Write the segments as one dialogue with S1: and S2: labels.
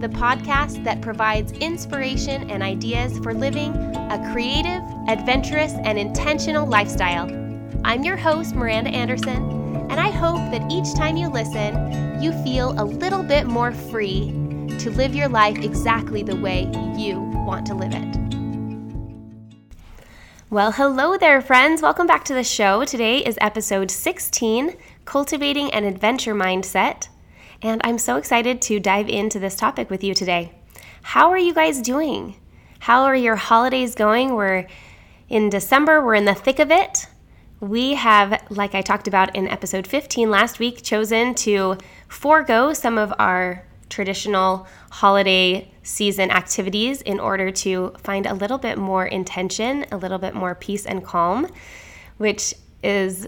S1: the podcast that provides inspiration and ideas for living a creative, adventurous, and intentional lifestyle. I'm your host, Miranda Anderson, and I hope that each time you listen, you feel a little bit more free to live your life exactly the way you want to live it. Well, hello there, friends. Welcome back to the show. Today is episode 16 Cultivating an Adventure Mindset. And I'm so excited to dive into this topic with you today. How are you guys doing? How are your holidays going? We're in December, we're in the thick of it. We have, like I talked about in episode 15 last week, chosen to forego some of our traditional holiday season activities in order to find a little bit more intention, a little bit more peace and calm, which is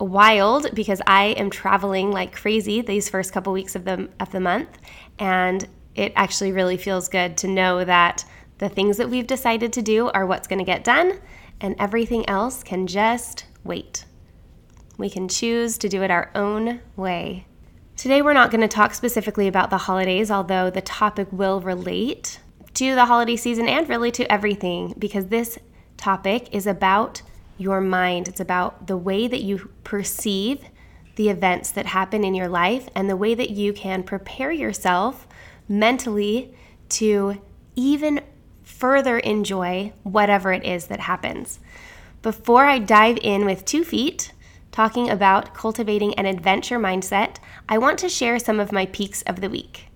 S1: wild because I am traveling like crazy these first couple weeks of the of the month and it actually really feels good to know that the things that we've decided to do are what's going to get done and everything else can just wait. We can choose to do it our own way. Today we're not going to talk specifically about the holidays, although the topic will relate to the holiday season and really to everything because this topic is about your mind. It's about the way that you perceive the events that happen in your life and the way that you can prepare yourself mentally to even further enjoy whatever it is that happens. Before I dive in with two feet, talking about cultivating an adventure mindset, I want to share some of my peaks of the week.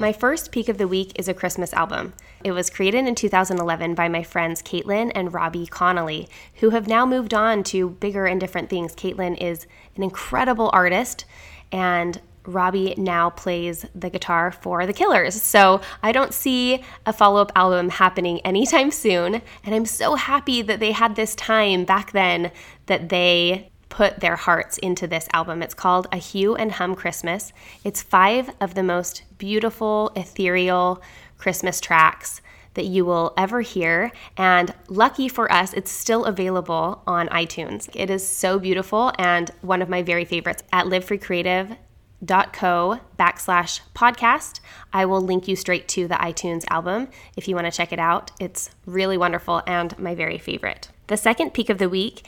S1: My first peak of the week is a Christmas album. It was created in 2011 by my friends Caitlin and Robbie Connolly, who have now moved on to bigger and different things. Caitlin is an incredible artist, and Robbie now plays the guitar for the Killers. So I don't see a follow up album happening anytime soon. And I'm so happy that they had this time back then that they put their hearts into this album. It's called A Hue and Hum Christmas. It's five of the most beautiful, ethereal Christmas tracks that you will ever hear. And lucky for us, it's still available on iTunes. It is so beautiful and one of my very favorites at livefreecreative.co backslash podcast. I will link you straight to the iTunes album if you want to check it out. It's really wonderful and my very favorite. The second peak of the week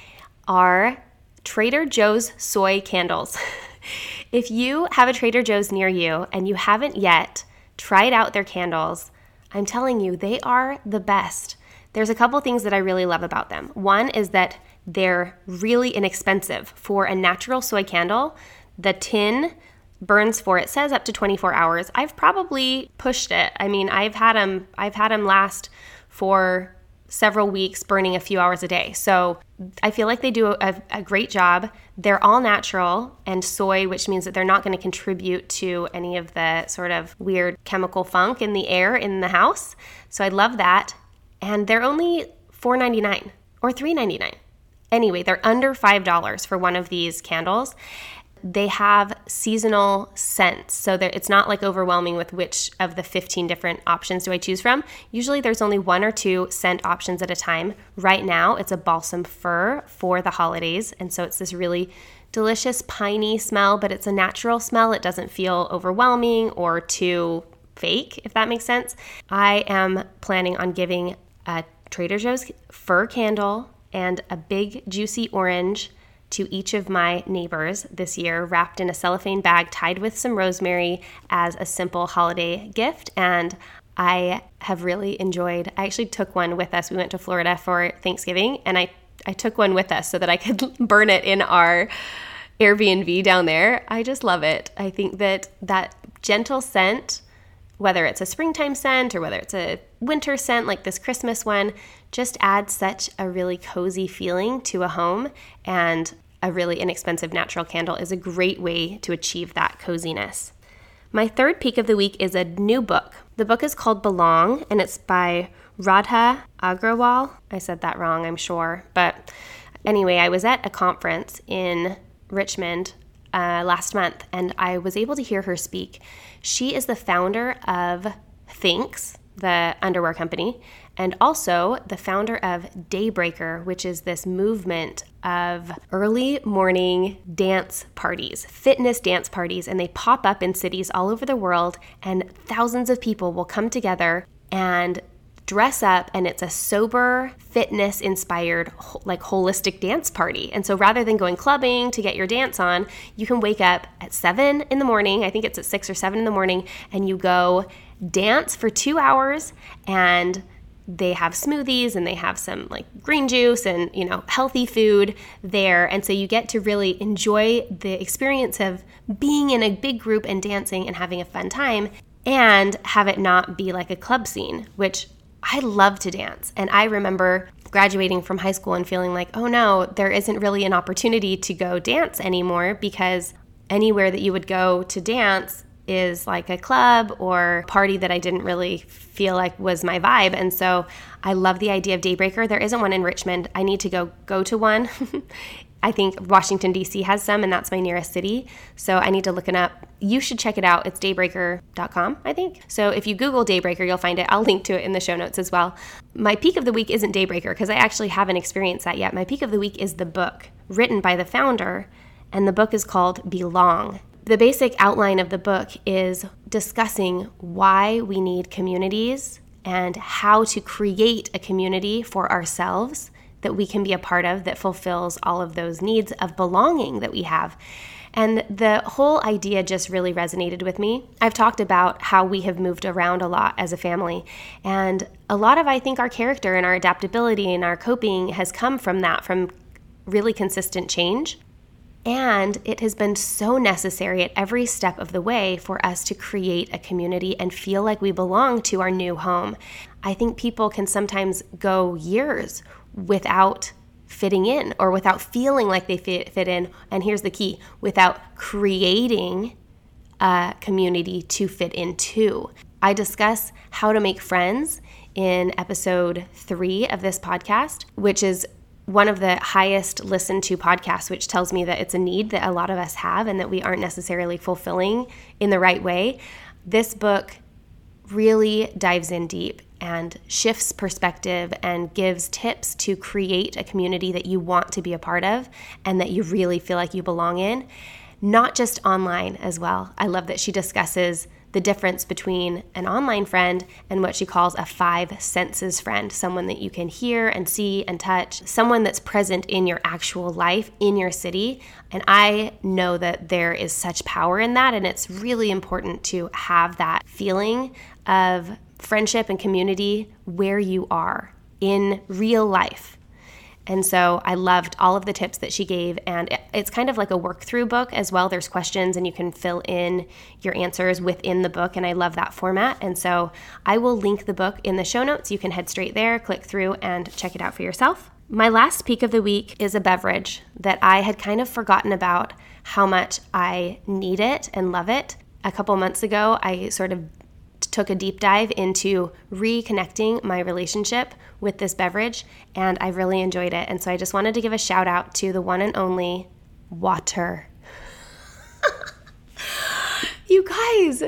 S1: are Trader Joe's soy candles. if you have a Trader Joe's near you and you haven't yet tried out their candles, I'm telling you, they are the best. There's a couple things that I really love about them. One is that they're really inexpensive. For a natural soy candle, the tin burns for it says up to 24 hours. I've probably pushed it. I mean, I've had them I've had them last for several weeks burning a few hours a day. So I feel like they do a, a, great job. They're all natural and soy, which means that they're not going to contribute to any of the sort of weird chemical funk in the air in the house. So I love that. And they're only $4.99 or $3.99. Anyway, they're under $5 for one of these candles they have seasonal scents. So it's not like overwhelming with which of the 15 different options do I choose from. Usually there's only one or two scent options at a time. Right now, it's a balsam fir for the holidays. And so it's this really delicious piney smell, but it's a natural smell. It doesn't feel overwhelming or too fake, if that makes sense. I am planning on giving a Trader Joe's fir candle and a big juicy orange to each of my neighbors this year, wrapped in a cellophane bag tied with some rosemary as a simple holiday gift. And I have really enjoyed. I actually took one with us. We went to Florida for Thanksgiving, and I I took one with us so that I could burn it in our Airbnb down there. I just love it. I think that that gentle scent, whether it's a springtime scent or whether it's a winter scent like this Christmas one, just adds such a really cozy feeling to a home. And a really inexpensive natural candle is a great way to achieve that coziness. My third peak of the week is a new book. The book is called Belong, and it's by Radha Agrawal. I said that wrong, I'm sure. But anyway, I was at a conference in Richmond uh, last month, and I was able to hear her speak. She is the founder of Thinx, the underwear company, and also the founder of Daybreaker, which is this movement of early morning dance parties, fitness dance parties, and they pop up in cities all over the world, and thousands of people will come together and dress up and it's a sober fitness inspired like holistic dance party. And so rather than going clubbing to get your dance on you can wake up at 7 in the morning i think it's at 6 or 7 in the morning and you go dance for 2 hours and they have smoothies and they have some like green juice and you know healthy food there. And so you get to really enjoy the experience of being in a big group and dancing and having a fun time and have it not be like a club scene which I love to dance. And I remember graduating from high school and feeling like, oh no, there isn't really an opportunity to go dance anymore because anywhere that you would go to dance is like a club or party that I didn't really feel like was my vibe. And so I love the idea of Daybreaker. There isn't one in Richmond. I need to go go to one. I think Washington, D.C. has some, and that's my nearest city. So I need to look it up. You should check it out. It's daybreaker.com, I think. So if you Google Daybreaker, you'll find it. I'll link to it in the show notes as well. My peak of the week isn't Daybreaker because I actually haven't experienced that yet. My peak of the week is the book written by the founder, and the book is called Belong. The basic outline of the book is discussing why we need communities and how to create a community for ourselves that we can be a part of that fulfills all of those needs of belonging that we have. And the whole idea just really resonated with me. I've talked about how we have moved around a lot as a family. And a lot of, I think, our character and our adaptability and our coping has come from that, from really consistent change. And it has been so necessary at every step of the way for us to create a community and feel like we belong to our new home. I think people can sometimes go years without fitting in or without feeling like they fit, fit in. And here's the key without creating a community to fit into. I discuss how to make friends in episode three of this podcast, which is one of the highest listened to podcasts, which tells me that it's a need that a lot of us have and that we aren't necessarily fulfilling in the right way. This book really dives in deep and shifts perspective and gives tips to create a community that you want to be a part of and that you really feel like you belong in, not just online as well. I love that she discusses the difference between an online friend and what she calls a five senses friend someone that you can hear and see and touch, someone that's present in your actual life in your city. And I know that there is such power in that, and it's really important to have that feeling of friendship and community where you are in real life. And so I loved all of the tips that she gave. And it's kind of like a work through book as well. There's questions and you can fill in your answers within the book. And I love that format. And so I will link the book in the show notes. You can head straight there, click through, and check it out for yourself. My last peak of the week is a beverage that I had kind of forgotten about how much I need it and love it. A couple months ago, I sort of took a deep dive into reconnecting my relationship with this beverage, and I really enjoyed it. And so I just wanted to give a shout out to the one and only water. you guys,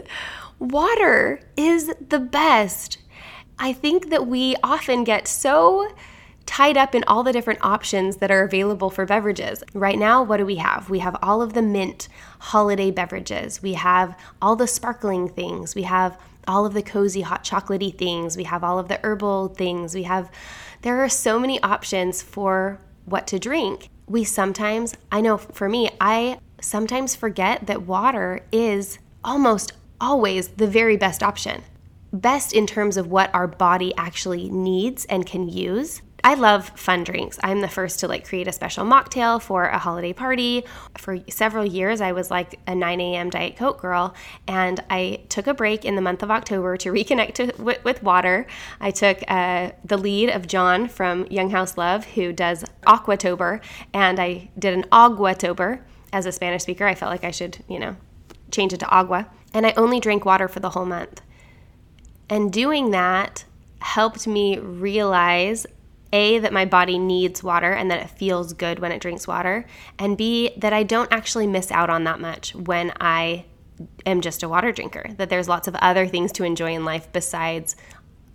S1: water is the best. I think that we often get so tied up in all the different options that are available for beverages. Right now, what do we have? We have all of the mint holiday beverages, we have all the sparkling things, we have all of the cozy hot chocolatey things, we have all of the herbal things, we have there are so many options for what to drink. We sometimes, I know for me, I sometimes forget that water is almost always the very best option. Best in terms of what our body actually needs and can use. I love fun drinks. I'm the first to like create a special mocktail for a holiday party. For several years, I was like a 9 a.m. Diet Coke girl, and I took a break in the month of October to reconnect to, with, with, water. I took uh, the lead of John from Young House Love, who does Aquatober, and I did an Aguatober. As a Spanish speaker, I felt like I should, you know, change it to agua. And I only drank water for the whole month. And doing that helped me realize a, that my body needs water and that it feels good when it drinks water, and B, that I don't actually miss out on that much when I am just a water drinker, that there's lots of other things to enjoy in life besides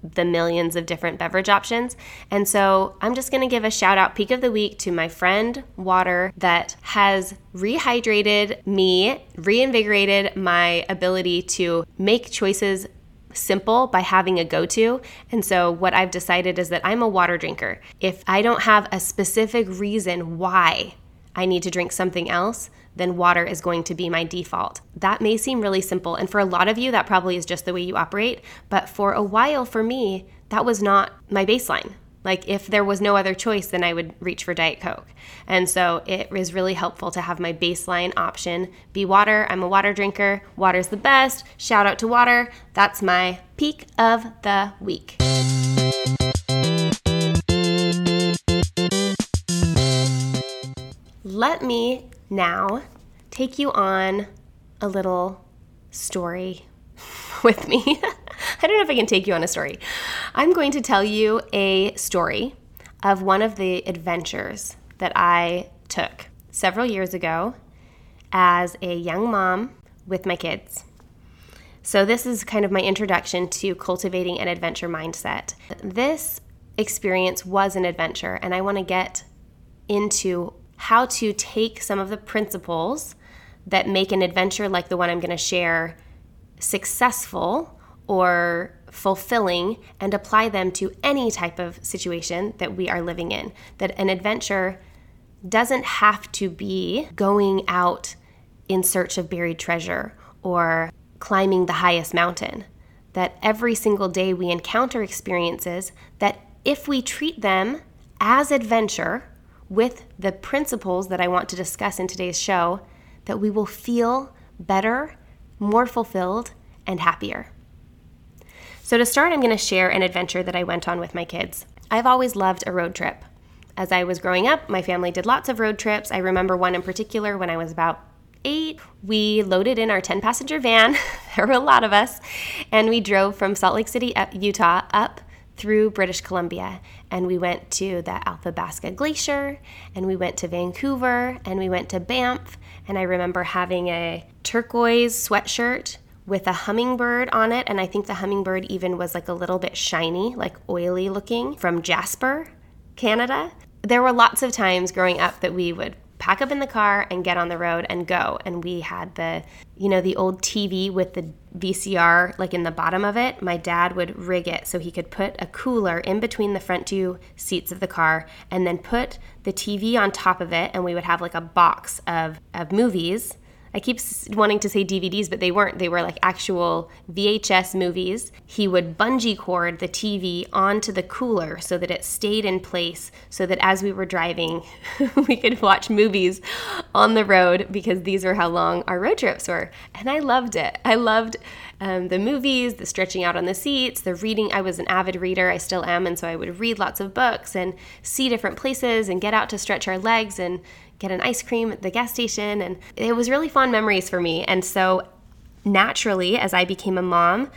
S1: the millions of different beverage options. And so I'm just going to give a shout out peak of the week to my friend Water that has rehydrated me, reinvigorated my ability to make choices simple by having a go to. And so, what I've decided is that I'm a water drinker. If I don't have a specific reason why I need to drink something else, then water is going to be my default. That may seem really simple. And for a lot of you, that probably is just the way you operate. But for a while, for me, that was not my baseline. Like if there was no other choice, then I would reach for Diet Coke. And so it is really helpful to have my baseline option be water. I'm a water drinker. Water's the best. Shout out to water. That's my peak of the week. Let me now take you on a little story with me. I don't know if I can take you on a story. I'm going to tell you a story of one of the adventures that I took several years ago as a young mom with my kids. So, this is kind of my introduction to cultivating an adventure mindset. This experience was an adventure, and I want to get into how to take some of the principles that make an adventure like the one I'm going to share successful or fulfilling and apply them to any type of situation that we are living in. That an adventure doesn't have to be going out in search of buried treasure or climbing the highest mountain. That every single day we encounter experiences that, if we treat them as adventure with the principles that I want to discuss in today's show, that we will feel better, more fulfilled, and happier. So, to start, I'm going to share an adventure that I went on with my kids. I've always loved a road trip. As I was growing up, my family did lots of road trips. I remember one in particular when I was about eight. We loaded in our 10 passenger van, there were a lot of us, and we drove from Salt Lake City, Utah, up through British Columbia. And we went to the Athabasca Glacier, and we went to Vancouver, and we went to Banff. And I remember having a turquoise sweatshirt with a hummingbird on it. And I think the hummingbird even was like a little bit shiny, like oily looking from Jasper, Canada. There were lots of times growing up that we would pack up in the car and get on the road and go. And we had the, you know, the old TV with the VCR like in the bottom of it. My dad would rig it so he could put a cooler in between the front two seats of the car and then put the TV on top of it. And we would have like a box of, of movies I keep wanting to say DVDs, but they weren't. They were like actual VHS movies. He would bungee cord the TV onto the cooler so that it stayed in place, so that as we were driving, we could watch movies on the road because these were how long our road trips were. And I loved it. I loved um, the movies, the stretching out on the seats, the reading. I was an avid reader, I still am, and so I would read lots of books and see different places and get out to stretch our legs and get an ice cream at the gas station. And it was really fond memories for me. And so naturally, as I became a mom,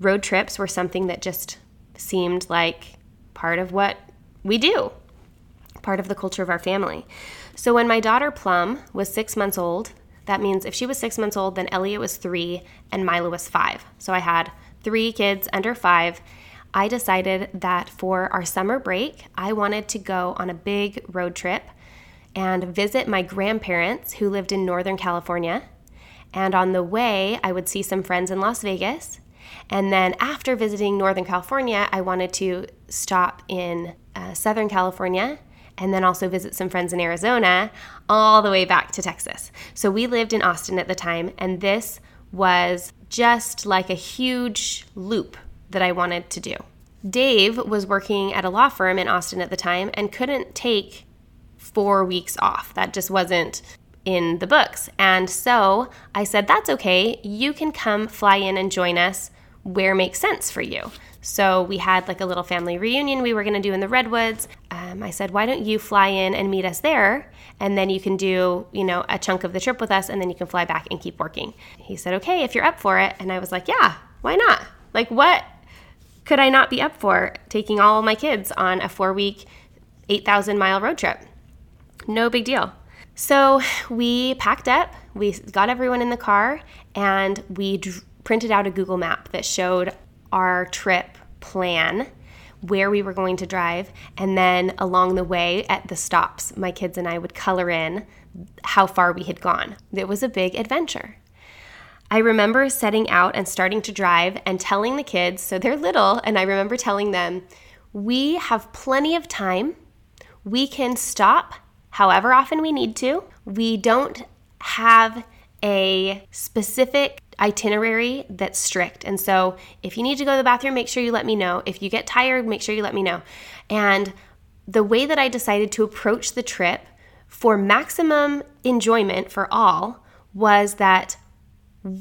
S1: road trips were something that just seemed like part of what we do, part of the culture of our family. So when my daughter Plum was six months old, that means if she was six months old, then Elliot was three and Mila was five. So I had three kids under five. I decided that for our summer break, I wanted to go on a big road trip and visit my grandparents who lived in Northern California. And on the way, I would see some friends in Las Vegas. And then after visiting Northern California, I wanted to stop in uh, Southern California and then also visit some friends in Arizona all the way back to Texas. So we lived in Austin at the time, and this was just like a huge loop that I wanted to do. Dave was working at a law firm in Austin at the time and couldn't take four weeks off. That just wasn't in the books. And so I said, That's okay. You can come fly in and join us where makes sense for you. So we had like a little family reunion we were going to do in the Redwoods. Um, I said, Why don't you fly in and meet us there? And then you can do, you know, a chunk of the trip with us and then you can fly back and keep working. He said, Okay, if you're up for it. And I was like, Yeah, why not? Like, what could I not be up for taking all my kids on a four week, 8,000 mile road trip? No big deal. So we packed up, we got everyone in the car, and we d- printed out a Google map that showed our trip plan, where we were going to drive, and then along the way at the stops, my kids and I would color in how far we had gone. It was a big adventure. I remember setting out and starting to drive and telling the kids, so they're little, and I remember telling them, we have plenty of time. We can stop however often we need to. We don't have a specific itinerary that's strict. And so if you need to go to the bathroom, make sure you let me know. If you get tired, make sure you let me know. And the way that I decided to approach the trip for maximum enjoyment for all was that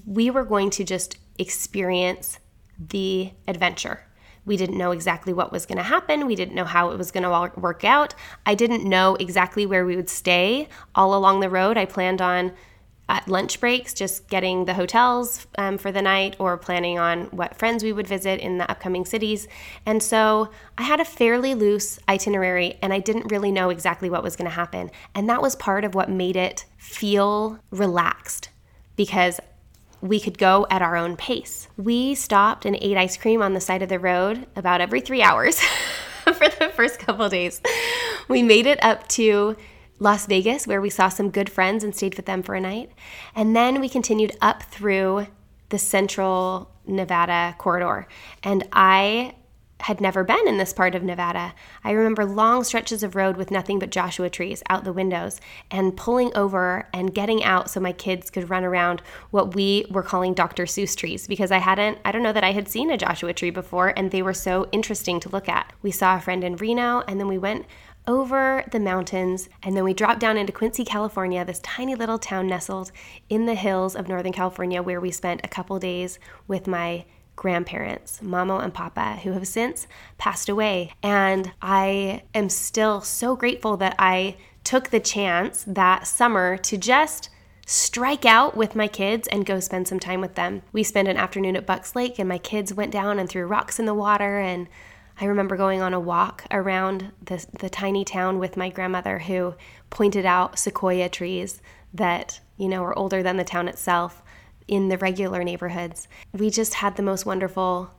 S1: we were going to just experience the adventure. We didn't know exactly what was going to happen. We didn't know how it was going to work out. I didn't know exactly where we would stay all along the road. I planned on at lunch breaks, just getting the hotels um, for the night or planning on what friends we would visit in the upcoming cities. And so I had a fairly loose itinerary and I didn't really know exactly what was going to happen. And that was part of what made it feel relaxed because we could go at our own pace. We stopped and ate ice cream on the side of the road about every three hours for the first couple days. We made it up to Las Vegas, where we saw some good friends and stayed with them for a night. And then we continued up through the central Nevada corridor. And I had never been in this part of Nevada. I remember long stretches of road with nothing but Joshua trees out the windows and pulling over and getting out so my kids could run around what we were calling Dr. Seuss trees because I hadn't, I don't know that I had seen a Joshua tree before and they were so interesting to look at. We saw a friend in Reno and then we went over the mountains, and then we dropped down into Quincy, California, this tiny little town nestled in the hills of Northern California, where we spent a couple days with my grandparents, Mamo and Papa, who have since passed away. And I am still so grateful that I took the chance that summer to just strike out with my kids and go spend some time with them. We spent an afternoon at Bucks Lake, and my kids went down and threw rocks in the water. And I remember going on a walk around the, the tiny town with my grandmother, who pointed out sequoia trees that, you know, were older than the town itself in the regular neighborhoods. We just had the most wonderful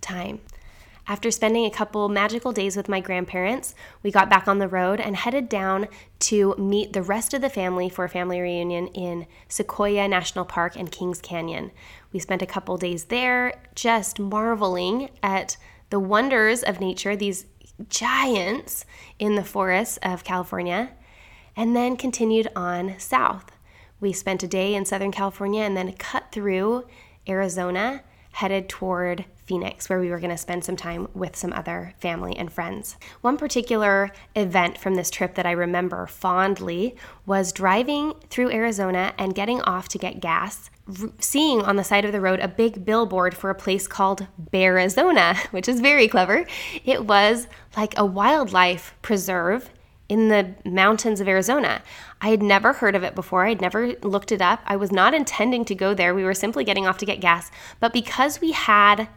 S1: time. After spending a couple magical days with my grandparents, we got back on the road and headed down to meet the rest of the family for a family reunion in Sequoia National Park and Kings Canyon. We spent a couple days there just marveling at the wonders of nature, these giants in the forests of California, and then continued on south. We spent a day in Southern California and then cut through Arizona, headed toward Phoenix, where we were going to spend some time with some other family and friends. One particular event from this trip that I remember fondly was driving through Arizona and getting off to get gas, seeing on the side of the road a big billboard for a place called Bearizona, which is very clever. It was like a wildlife preserve in the mountains of Bearizona. I had never heard of it before. I'd never looked it up. I was not intending to go there. We were simply getting off to get gas. But because we had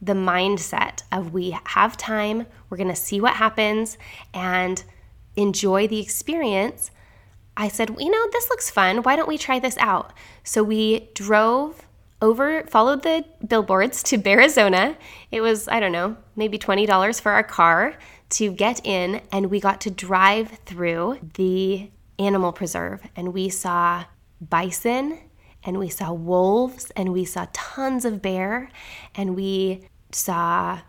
S1: the mindset of we have time, we're going to see what happens and enjoy the experience, I said, you know, this looks fun. Why don't we try this out? So we drove over, followed the billboards to Arizona. It was, I don't know, maybe $20 for our car to get in and we got to drive through the animal preserve and we saw bison and we saw wolves and we saw tons of bear and we saw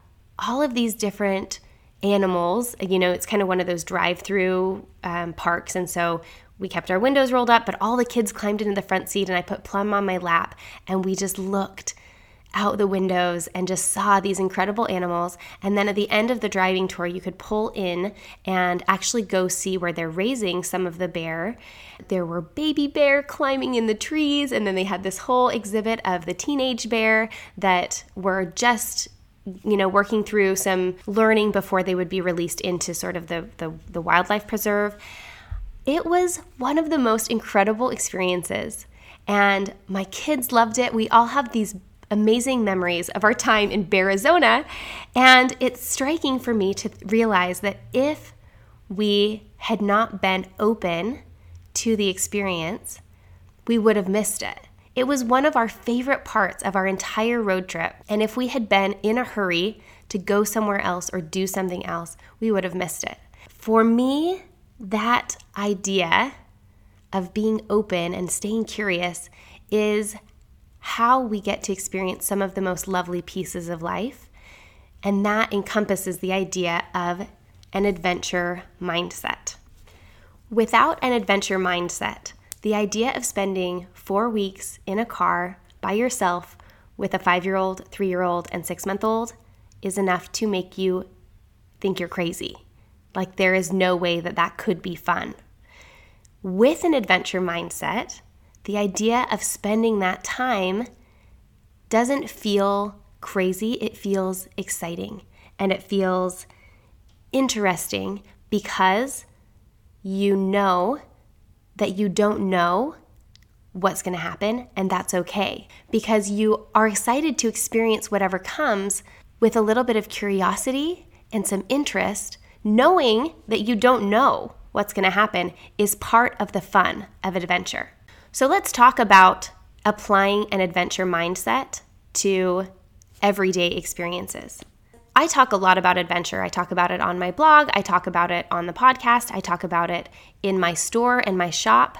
S1: all of these different animals. You know, it's kind of one of those drive through um, parks. And so we kept our windows rolled up, but all the kids climbed into the front seat and I put Plum on my lap and we just looked out the windows and just saw these incredible animals. And then at the end of the driving tour, you could pull in and actually go see where they're raising some of the bear. There were baby bear climbing in the trees, and then they had this whole exhibit of the teenage bear that were just you know working through some learning before they would be released into sort of the, the, the wildlife preserve it was one of the most incredible experiences and my kids loved it we all have these amazing memories of our time in Arizona. And it's striking for me to realize that if we had not been open to the experience, we would have missed it. It was one of our favorite parts of our entire road trip. And if we had been in a hurry to go somewhere else or do something else, we would have missed it. For me, that idea of being open and staying curious is how we get to experience some of the most lovely pieces of life. And that encompasses the idea of an adventure mindset. Without an adventure mindset, the idea of spending four weeks in a car by yourself with a five year old, three year old, and six month old is enough to make you think you're crazy. Like there is no way that that could be fun. With an adventure mindset, the idea of spending that time doesn't feel crazy, it feels exciting and it feels interesting because you know that you don't know what's going to happen, and that's okay because you are excited to experience whatever comes with a little bit of curiosity and some interest, knowing that you don't know what's going to happen is part of the fun of adventure. So let's talk about applying an adventure mindset to everyday experiences. I talk a lot about adventure. I talk about it on my blog, I talk about it on the podcast, I talk about it in my store and my shop.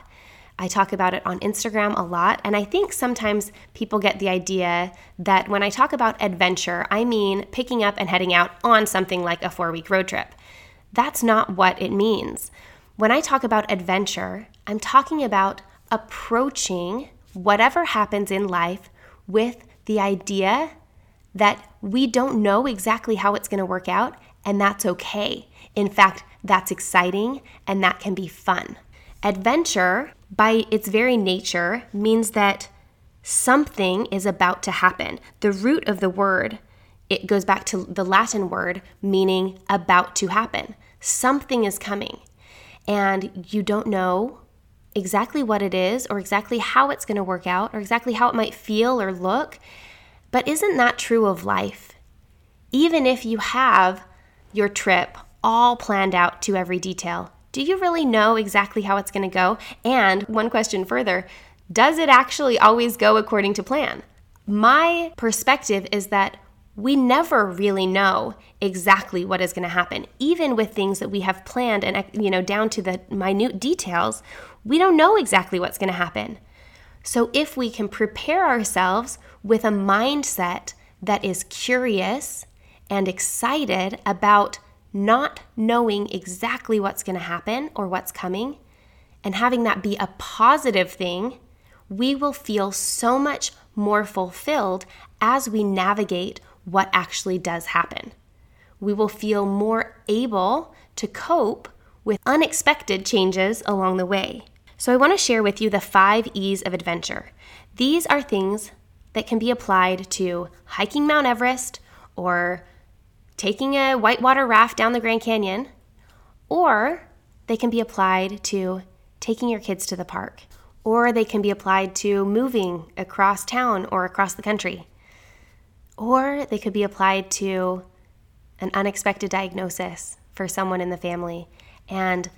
S1: I talk about it on Instagram a lot. And I think sometimes people get the idea that when I talk about adventure, I mean picking up and heading out on something like a four week road trip. That's not what it means. When I talk about adventure, I'm talking about approaching whatever happens in life with the idea that we don't know exactly how it's going to work out, and that's okay. In fact, that's exciting and that can be fun. Adventure, by its very nature, means that something is about to happen. The root of the word, it goes back to the Latin word meaning about to happen. Something is coming, and you don't know exactly what it is or exactly how it's going to work out or exactly how it might feel or look. But isn't that true of life? Even if you have your trip all planned out to every detail, do you really know exactly how it's going to go? And one question further does it actually always go according to plan? My perspective is that we never really know exactly what is going to happen even with things that we have planned and you know down to the minute details we don't know exactly what's going to happen so if we can prepare ourselves with a mindset that is curious and excited about not knowing exactly what's going to happen or what's coming and having that be a positive thing we will feel so much more fulfilled as we navigate what actually does happen. We will feel more able to cope with unexpected changes along the way. So, I want to share with you the five E's of adventure. These are things that can be applied to hiking Mount Everest or taking a whitewater raft down the Grand Canyon, or they can be applied to taking your kids to the park, or they can be applied to moving across town or across the country or they could be applied to an unexpected diagnosis for someone in the family and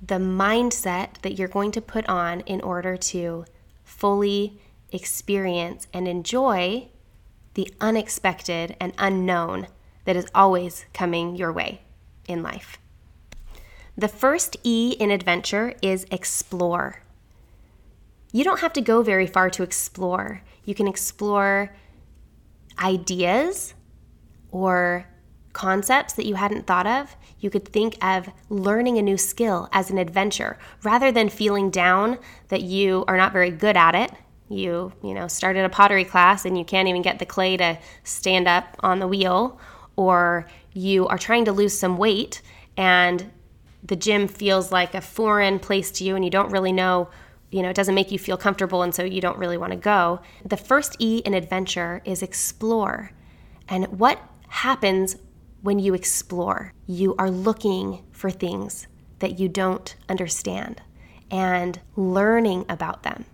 S1: the mindset that you're going to put on in order to fully experience and enjoy the unexpected and unknown that is always coming your way in life. The first E in adventure is explore. You don't have to go very far to explore. You can explore ideas or concepts that you hadn't thought of, you could think of learning a new skill as an adventure rather than feeling down that you are not very good at it. You, you know, started a pottery class and you can't even get the clay to stand up on the wheel, or you are trying to lose some weight and the gym feels like a foreign place to you and you don't really know you know, it doesn't make you feel comfortable and so you don't really want to go. The first E in adventure is explore. And what happens when you explore? You are looking for things that you don't understand and learning about them.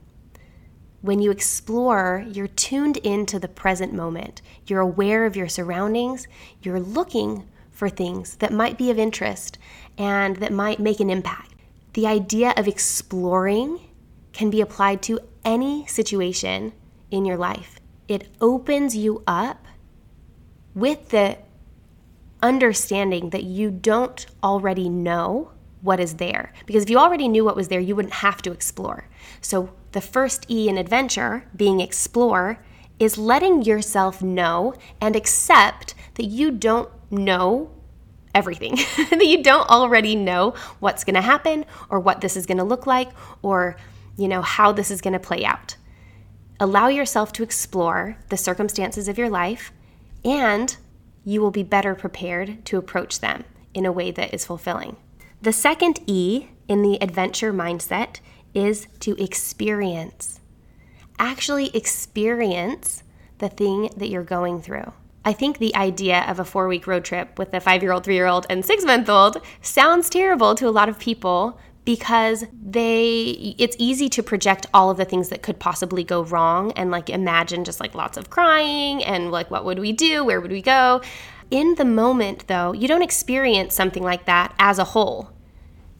S1: When you explore, you're tuned into the present moment. You're aware of your surroundings. You're looking for things that might be of interest and that might make an impact. The idea of exploring can be applied to any situation in your life. It opens you up with the understanding that you don't already know what is there. Because if you already knew what was there, you wouldn't have to explore. So, the first E in adventure, being explore, is letting yourself know and accept that you don't know everything, that you don't already know what's going to happen or what this is going to look like or you know, how this is going to play out. Allow yourself to explore the circumstances of your life, and you will be better prepared to approach them in a way that is fulfilling. The second E in the adventure mindset is to experience. Actually, experience the thing that you're going through. I think the idea of a four week road trip with a five year old, three year old, and six month old sounds terrible to a lot of people because they it's easy to project all of the things that could possibly go wrong and like imagine just like lots of crying and like what would we do? Where would we go? In the moment though you don't experience something like that as a whole.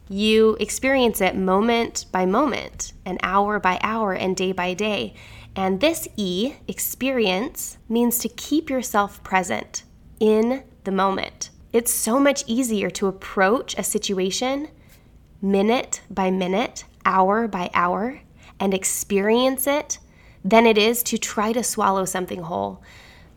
S1: You experience it moment by moment and hour by hour and day by day. And this e experience means to keep yourself present in the moment. It's so much easier to approach a situation minute by minute, hour by hour, and experience it than it is to try to swallow something whole.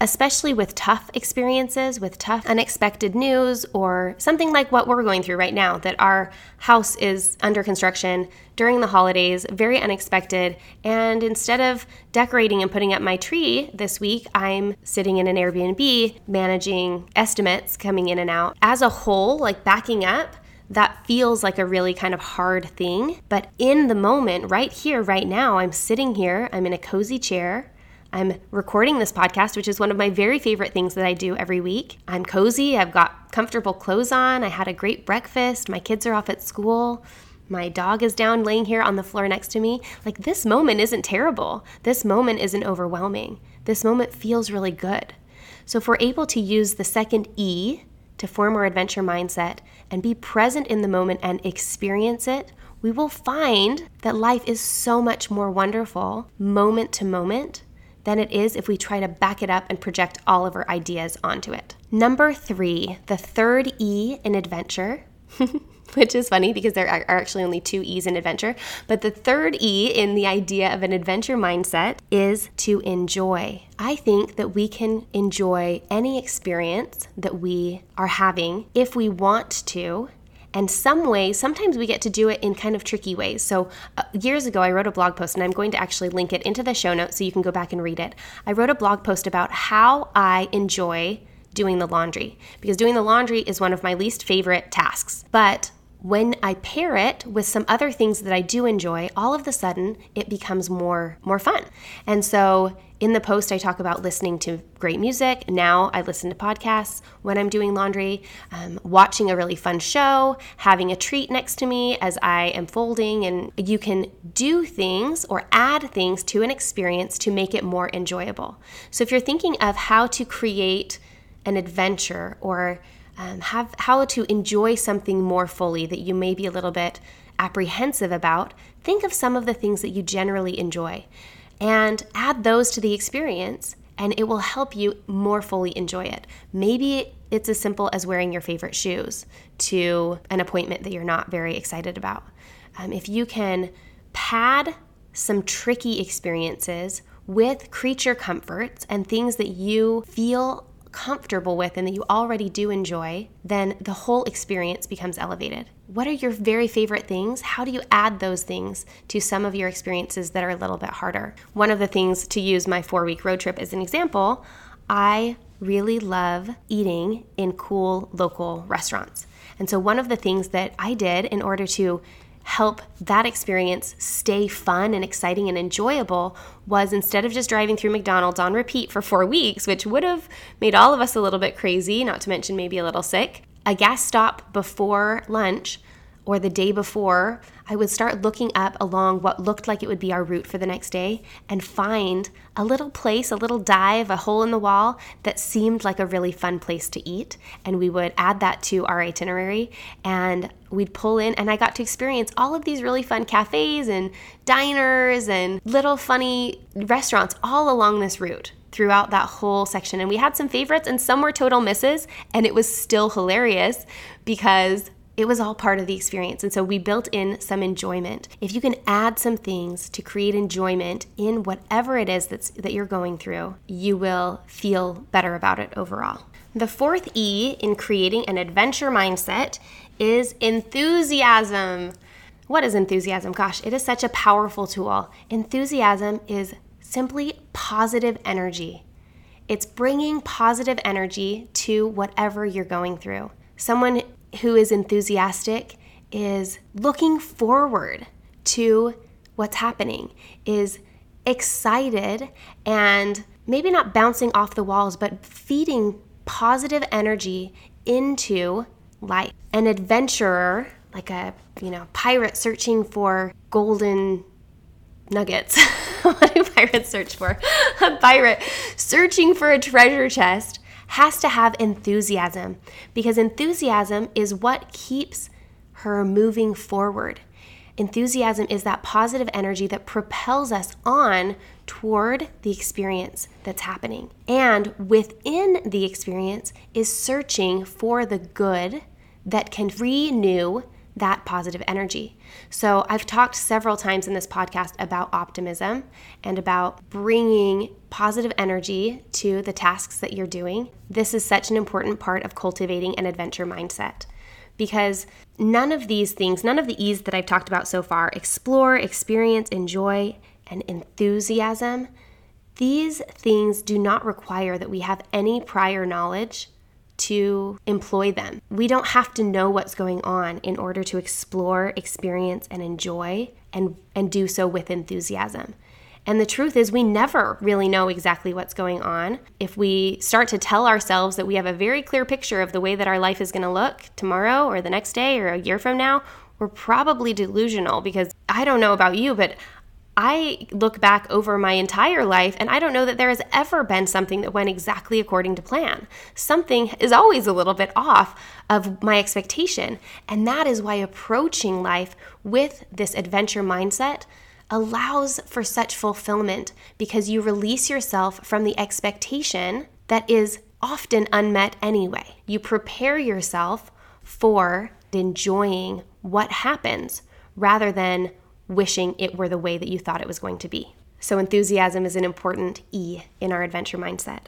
S1: Especially with tough experiences, with tough unexpected news, or something like what we're going through right now that our house is under construction during the holidays, very unexpected. And instead of decorating and putting up my tree this week, I'm sitting in an Airbnb managing estimates coming in and out. As a whole, like backing up, that feels like a really kind of hard thing. But in the moment, right here, right now, I'm sitting here, I'm in a cozy chair. I'm recording this podcast, which is one of my very favorite things that I do every week. I'm cozy, I've got comfortable clothes on, I had a great breakfast, my kids are off at school. My dog is down laying here on the floor next to me. Like, this moment isn't terrible. This moment isn't overwhelming. This moment feels really good. So, if we're able to use the second E to form our adventure mindset and be present in the moment and experience it, we will find that life is so much more wonderful moment to moment than it is if we try to back it up and project all of our ideas onto it. Number three, the third E in adventure which is funny because there are actually only two E's in adventure. But the third E in the idea of an adventure mindset is to enjoy. I think that we can enjoy any experience that we are having if we want to and some ways sometimes we get to do it in kind of tricky ways so uh, years ago i wrote a blog post and i'm going to actually link it into the show notes so you can go back and read it i wrote a blog post about how i enjoy doing the laundry because doing the laundry is one of my least favorite tasks but when I pair it with some other things that I do enjoy, all of the sudden it becomes more more fun. And so in the post I talk about listening to great music. Now I listen to podcasts when I'm doing laundry, um, watching a really fun show, having a treat next to me as I am folding, and you can do things or add things to an experience to make it more enjoyable. So if you're thinking of how to create an adventure or um, have how to enjoy something more fully that you may be a little bit apprehensive about, think of some of the things that you generally enjoy and add those to the experience, and it will help you more fully enjoy it. Maybe it's as simple as wearing your favorite shoes to an appointment that you're not very excited about. Um, if you can pad some tricky experiences with creature comforts and things that you feel comfortable with and that you already do enjoy, then the whole experience becomes elevated. What are your very favorite things? How do you add those things to some of your experiences that are a little bit harder? One of the things to use my four week road trip as an example, I really love eating in cool local restaurants. And so, one of the things that I did in order to help that experience stay fun and exciting and enjoyable was instead of just driving through McDonald's on repeat for four weeks, which would have made all of us a little bit crazy, not to mention maybe a little sick, a gas stop before lunch or the day before, I would start looking up along what looked like it would be our route for the next day and find a little place, a little dive, a hole in the wall that seemed like a really fun place to eat. And we would add that to our itinerary and we'd pull in. And I got to experience all of these really fun cafes and diners and little funny restaurants all along this route throughout that whole section. And we had some favorites and some were total misses. And it was still hilarious because it was all part of the experience. And so we built in some enjoyment. If you can add some things to create enjoyment in whatever it is that's, that you're going through, you will feel better about it overall. The fourth E in creating an adventure mindset is enthusiasm. What is enthusiasm? Gosh, it is such a powerful tool. Enthusiasm is simply positive energy. It's bringing positive energy to whatever you're going through. Someone who is enthusiastic is looking forward to what's happening, is excited and maybe not bouncing off the walls, but feeding positive energy into life. An adventurer, like a, you know, pirate searching for golden nuggets. what do pirates search for? a pirate searching for a treasure chest has to have enthusiasm because enthusiasm is what keeps her moving forward. Enthusiasm is that positive energy that propels us on toward the experience that's happening. And within the experience is searching for the good that can renew that positive energy. So, I've talked several times in this podcast about optimism and about bringing positive energy to the tasks that you're doing. This is such an important part of cultivating an adventure mindset because none of these things, none of the E's that I've talked about so far explore, experience, enjoy, and enthusiasm these things do not require that we have any prior knowledge to employ them. We don't have to know what's going on in order to explore, experience, and enjoy and, and do so with enthusiasm. And the truth is, we never really know exactly what's going on. If we start to tell ourselves that we have a very clear picture of the way that our life is going to look tomorrow or the next day or a year from now, we're probably delusional because I don't know about you, but I look back over my entire life and I don't know that there has ever been something that went exactly according to plan. Something is always a little bit off of my expectation. And that is why approaching life with this adventure mindset allows for such fulfillment because you release yourself from the expectation that is often unmet anyway. You prepare yourself for enjoying what happens rather than wishing it were the way that you thought it was going to be. So, enthusiasm is an important E in our adventure mindset.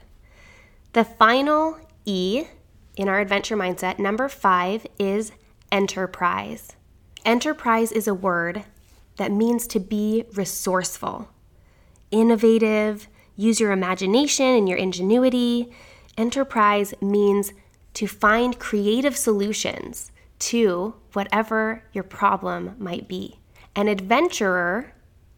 S1: The final E in our adventure mindset, number five, is enterprise. Enterprise is a word that means to be resourceful, innovative, use your imagination and your ingenuity. Enterprise means to find creative solutions to whatever your problem might be. An adventurer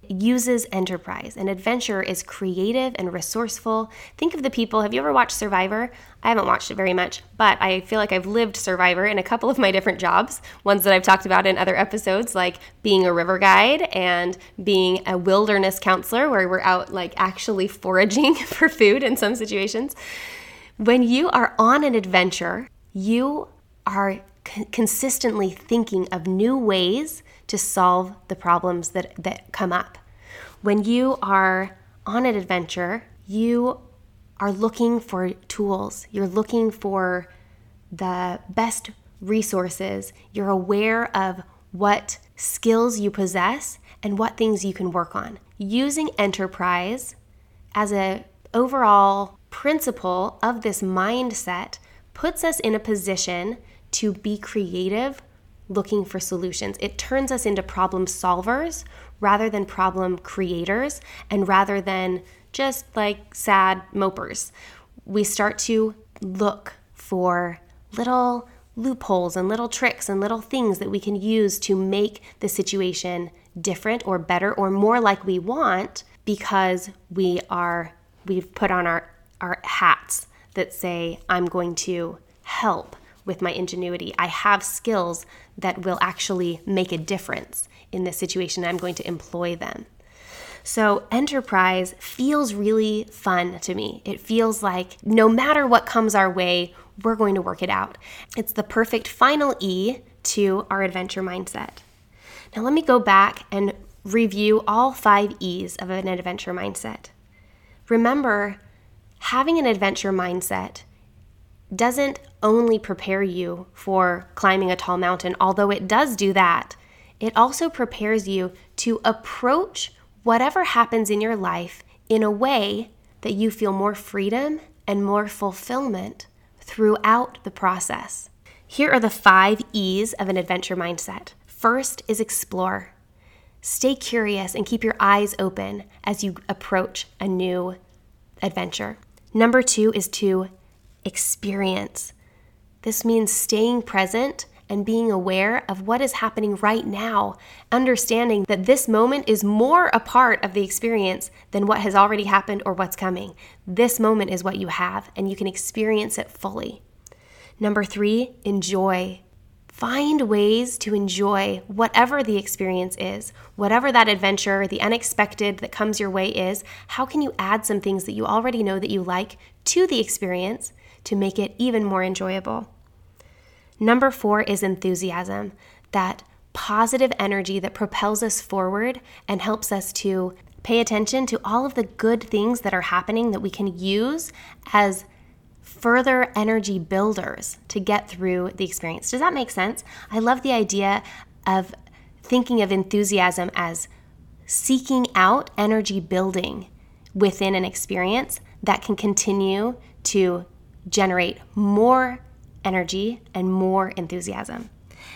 S1: uses enterprise. An adventurer is creative and resourceful. Think of the people. Have you ever watched Survivor? I haven't watched it very much, but I feel like I've lived Survivor in a couple of my different jobs, ones that I've talked about in other episodes, like being a river guide and being a wilderness counselor, where we're out like actually foraging for food in some situations. When you are on an adventure, you are consistently thinking of new ways to solve the problems that, that come up. When you are on an adventure, you are looking for tools, you're looking for the best resources, you're aware of what skills you possess and what things you can work on. Using enterprise as a overall principle of this mindset puts us in a position to be creative looking for solutions. It turns us into problem solvers rather than problem creators and rather than just like sad mopers. We start to look for little loopholes and little tricks and little things that we can use to make the situation different or better or more like we want because we are we've put on our our hats that say I'm going to help with my ingenuity. I have skills that will actually make a difference in this situation. I'm going to employ them. So, enterprise feels really fun to me. It feels like no matter what comes our way, we're going to work it out. It's the perfect final E to our adventure mindset. Now, let me go back and review all five E's of an adventure mindset. Remember, having an adventure mindset doesn't only prepare you for climbing a tall mountain, although it does do that. It also prepares you to approach whatever happens in your life in a way that you feel more freedom and more fulfillment throughout the process. Here are the five E's of an adventure mindset. First is explore. Stay curious and keep your eyes open as you approach a new adventure. Number two is to experience. This means staying present and being aware of what is happening right now, understanding that this moment is more a part of the experience than what has already happened or what's coming. This moment is what you have, and you can experience it fully. Number three, enjoy. Find ways to enjoy whatever the experience is, whatever that adventure, the unexpected that comes your way is. How can you add some things that you already know that you like to the experience to make it even more enjoyable? Number four is enthusiasm, that positive energy that propels us forward and helps us to pay attention to all of the good things that are happening that we can use as further energy builders to get through the experience. Does that make sense? I love the idea of thinking of enthusiasm as seeking out energy building within an experience that can continue to generate more energy and more enthusiasm.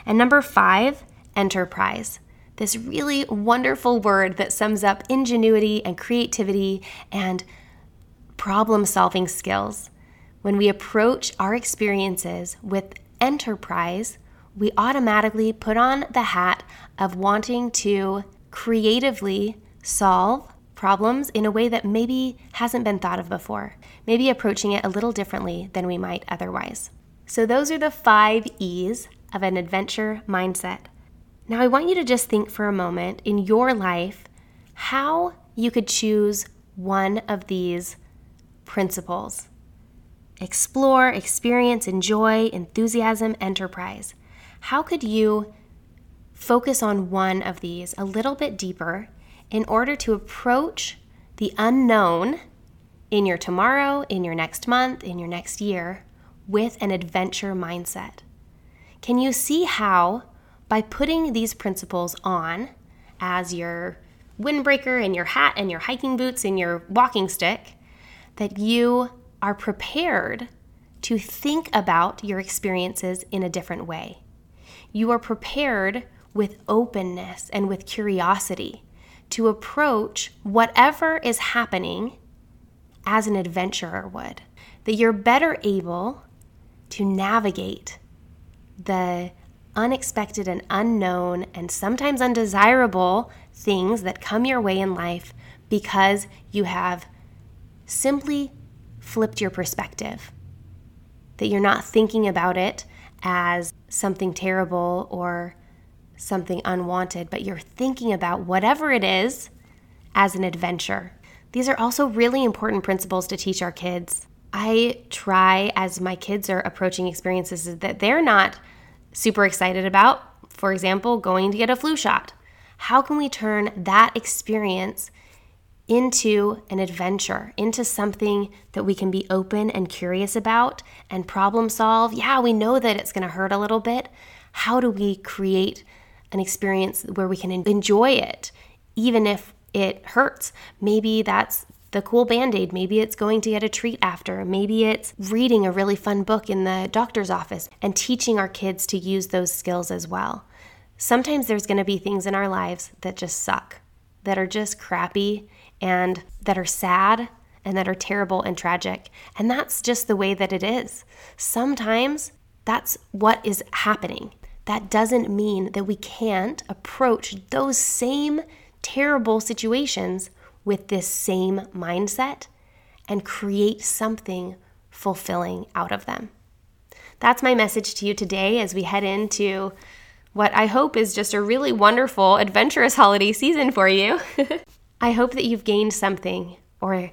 S1: And number five, enterprise. This really wonderful word that sums up ingenuity and creativity and problem solving skills. When we approach our experiences with enterprise, we automatically put on the hat of wanting to creatively solve problems in a way that maybe hasn't been thought of before, maybe approaching it a little differently than we might otherwise. So, those are the five E's of an adventure mindset. Now, I want you to just think for a moment in your life how you could choose one of these principles explore, experience, enjoy, enthusiasm, enterprise. How could you focus on one of these a little bit deeper in order to approach the unknown in your tomorrow, in your next month, in your next year with an adventure mindset? Can you see how, by putting these principles on as your windbreaker and your hat and your hiking boots and your walking stick, that you are prepared to think about your experiences in a different way. You are prepared with openness and with curiosity to approach whatever is happening as an adventurer would. That you're better able to navigate the unexpected and unknown and sometimes undesirable things that come your way in life because you have simply flipped your perspective. That you're not thinking about it as something terrible or something unwanted, but you're thinking about whatever it is as an adventure. These are also really important principles to teach our kids. I try as my kids are approaching experiences that they're not super excited about, for example, going to get a flu shot. How can we turn that experience into an adventure, into something that we can be open and curious about and problem solve. Yeah, we know that it's going to hurt a little bit. How do we create an experience where we can enjoy it, even if it hurts? Maybe that's the cool band aid. Maybe it's going to get a treat after. Maybe it's reading a really fun book in the doctor's office and teaching our kids to use those skills as well. Sometimes there's going to be things in our lives that just suck, that are just crappy, and that are sad and that are terrible and tragic. And that's just the way that it is. Sometimes that's what is happening. That doesn't mean that we can't approach those same terrible situations with this same mindset and create something fulfilling out of them. That's my message to you today as we head into what I hope is just a really wonderful, adventurous holiday season for you. I hope that you've gained something or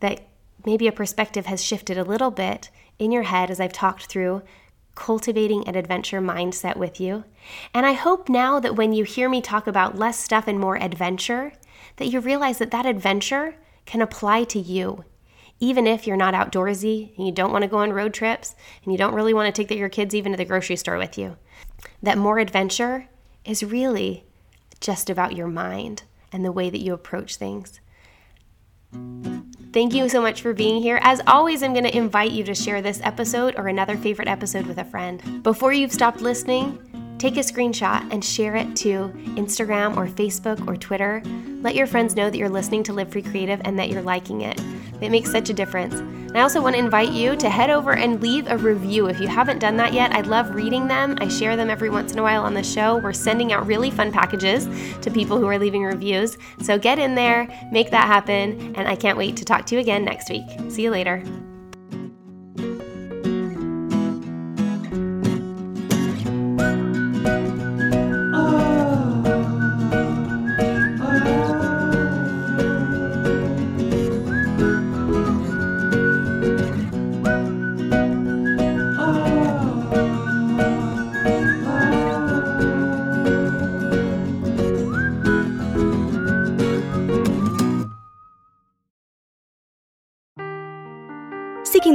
S1: that maybe a perspective has shifted a little bit in your head as I've talked through cultivating an adventure mindset with you. And I hope now that when you hear me talk about less stuff and more adventure, that you realize that that adventure can apply to you. Even if you're not outdoorsy and you don't want to go on road trips and you don't really want to take your kids even to the grocery store with you, that more adventure is really just about your mind and the way that you approach things. Thank you so much for being here. As always, I'm going to invite you to share this episode or another favorite episode with a friend. Before you've stopped listening, take a screenshot and share it to Instagram or Facebook or Twitter. Let your friends know that you're listening to Live Free Creative and that you're liking it. It makes such a difference. And I also want to invite you to head over and leave a review. If you haven't done that yet, I love reading them. I share them every once in a while on the show. We're sending out really fun packages to people who are leaving reviews. So get in there, make that happen, and I can't wait to talk to you again next week. See you later.